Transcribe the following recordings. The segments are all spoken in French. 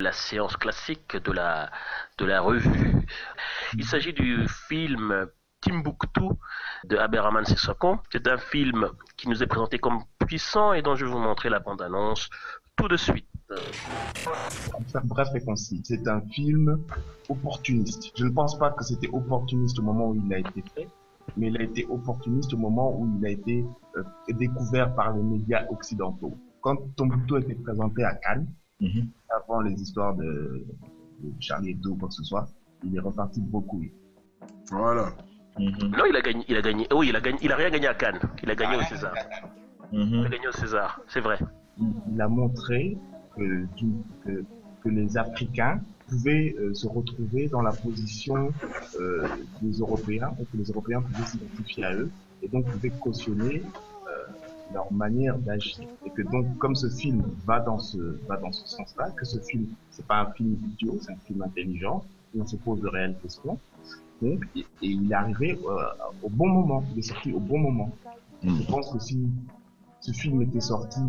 La séance classique de la, de la revue. Il s'agit du film Timbuktu de Abderrahmane Sissoko. C'est un film qui nous est présenté comme puissant et dont je vais vous montrer la bande-annonce tout de suite. Bref et concis, c'est un film opportuniste. Je ne pense pas que c'était opportuniste au moment où il a été fait, mais il a été opportuniste au moment où il a été euh, découvert par les médias occidentaux. Quand Tombouctou a été présenté à Cannes, mhm. Avant les histoires de, Charlie Hebdo ou quoi que ce soit, il est reparti beaucoup. Voilà. Mhm. Non, il a gagné, il a gagné. Oui, il a gagné. Il a rien gagné à Cannes. Il a gagné au César. Mhm. Il a gagné au César, c'est vrai. Il a montré que, que, que les Africains pouvaient euh, se retrouver dans la position euh, des Européens et que les Européens pouvaient s'identifier à eux et donc pouvaient cautionner leur manière d'agir et que donc comme ce film va dans ce va dans ce sens-là que ce film c'est pas un film idiot c'est un film intelligent où on se pose de réelles questions donc et, il est arrivé au bon moment il est sorti au bon moment je pense que si ce film était sorti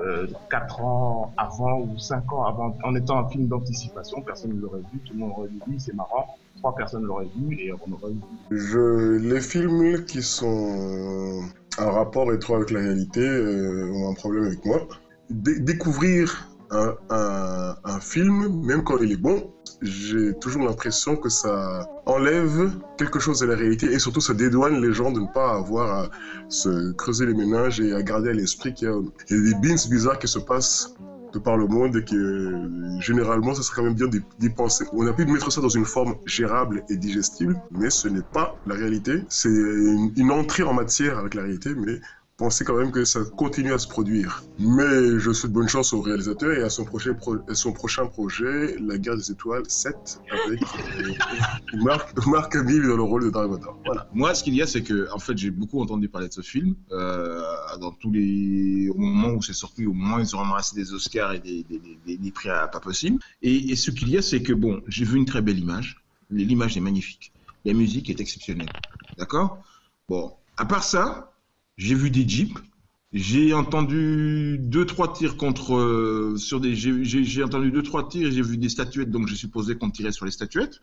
euh, 4 ans avant ou 5 ans avant, en étant un film d'anticipation, personne ne l'aurait vu, tout le monde aurait dit c'est marrant, trois personnes l'auraient vu et on aurait vu. Je, les films qui sont en rapport étroit avec la réalité euh, ont un problème avec moi. découvrir un, un, un, film, même quand il est bon, j'ai toujours l'impression que ça enlève quelque chose de la réalité et surtout ça dédouane les gens de ne pas avoir à se creuser les ménages et à garder à l'esprit qu'il y, a des bins bizarres qui se passent de par le monde et que généralement ça serait quand même bien d'y penser. On a pu mettre ça dans une forme gérable et digestible, mais ce n'est pas la réalité. C'est une, une entrée en matière avec la réalité, mais penser quand même que ça continue à se produire. Mais je souhaite bonne chance au réalisateur et à son prochain, son prochain projet, La guerre des étoiles 7, avec euh, Marc, Marc dans le rôle de Dark Voilà. Moi, ce qu'il y a, c'est que, en fait, j'ai beaucoup entendu parler de ce film, euh, dans tous les, au moment où c'est sorti, au moment où ils ont ramassé des Oscars et des, des, des, prix à pas possible. Et, et ce qu'il y a, c'est que, bon, j'ai vu une très belle image. L'image est magnifique. La musique est exceptionnelle. D'accord? Bon. À part ça, j'ai vu des jeeps, j'ai entendu deux trois tirs contre euh, sur des j'ai entendu deux trois tirs, j'ai vu des statuettes donc j'ai supposé qu'on tirait sur les statuettes.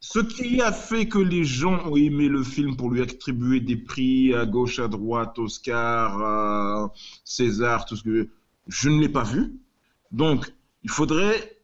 Ce qui a fait que les gens ont aimé le film pour lui attribuer des prix à gauche, à droite, Oscar, César, tout ce que je ne l'ai pas vu. Donc, il faudrait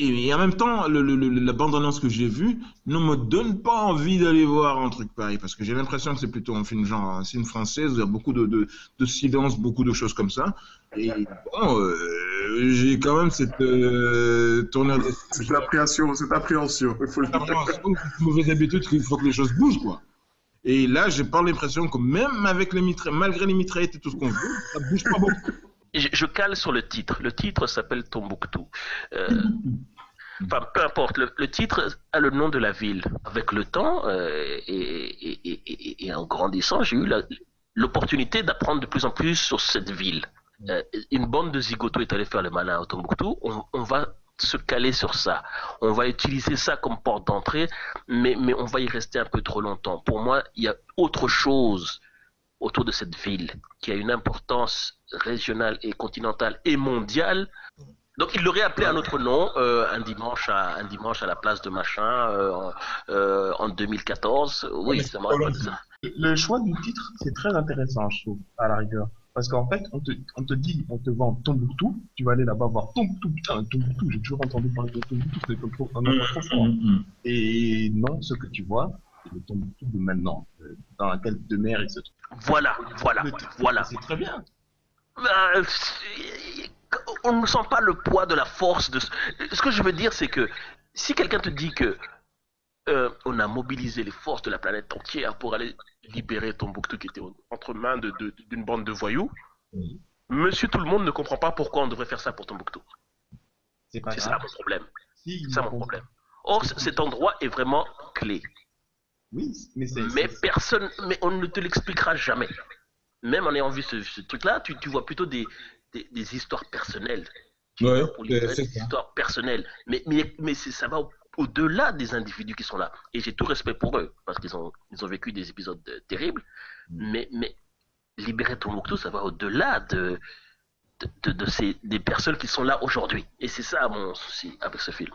et, en même temps, le, le, la bande-annonce que j'ai vue ne me donne pas envie d'aller voir un truc pareil, parce que j'ai l'impression que c'est plutôt un film genre un film français, il y a beaucoup de, de, de silence, beaucoup de choses comme ça. Et bon, euh, j'ai quand même cette euh, tournure de... Cette appréhension, cette appréhension, il faut le dire. Une mauvaise habitude qu'il faut que les choses bougent, quoi. Et là, j'ai pas l'impression que même avec les mitraillettes, malgré les mitraillettes et tout ce qu'on veut, ça bouge pas beaucoup. Je, cale sur le titre. Le titre s'appelle Tombouctou. Euh, enfin, peu importe. Le, titre a le nom de la ville. Avec le temps euh, et, en grandissant, j'ai eu l'opportunité d'apprendre de plus en plus sur cette ville. Euh, une bande de zigotos est allée faire le malin à Tombouctou. On, va se caler sur ça. On va utiliser ça comme porte d'entrée, mais, mais on va y rester un peu trop longtemps. Pour moi, il y a autre chose autour de cette ville qui a une importance régionale et continentale et mondiale. Donc il l'aurait appelé un autre nom euh, un dimanche à un dimanche à la place de machin euh, euh, en 2014. Oui, ça ça. Le choix du titre, c'est très intéressant, je trouve, à la rigueur. Parce qu'en fait, on te, on te dit, on te vend Tombouctou, tu vas aller là-bas voir Tombouctou, putain, Tombouctou, j'ai toujours entendu parler de Tombouctou, c'est un trop fort. Mm, mm, mm. Et non, ce que tu vois, le Tombouctou de maintenant, dans laquelle de mer il se trouve. Voilà, voilà, voilà. C'est très bien. Ben, on ne sent pas le poids de la force de. Ce que je veux dire, c'est que si quelqu'un te dit que euh, on a mobilisé les forces de la planète entière pour aller libérer Tombouctou qui était entre mains d'une bande de voyous, Monsieur tout le monde ne comprend pas pourquoi on devrait faire ça pour Tombouctou. C'est ça mon problème. c'est ça mon problème. Or, cet endroit est vraiment clé. Oui, mais c'est. Mais personne, mais on ne te l'expliquera jamais. Même en ayant vu ce, truc-là, tu, tu, vois plutôt des, des, des histoires personnelles. Ouais, c'est des histoires personnelles. Mais, mais, mais ça va au-delà des individus qui sont là. Et j'ai tout respect pour eux, parce qu'ils ont, ils ont vécu des épisodes terribles. Mm. Mais, mais libérer ton Mokto, ça va au-delà de, de, de, ces, des personnes qui sont là aujourd'hui. Et c'est ça mon souci avec ce film.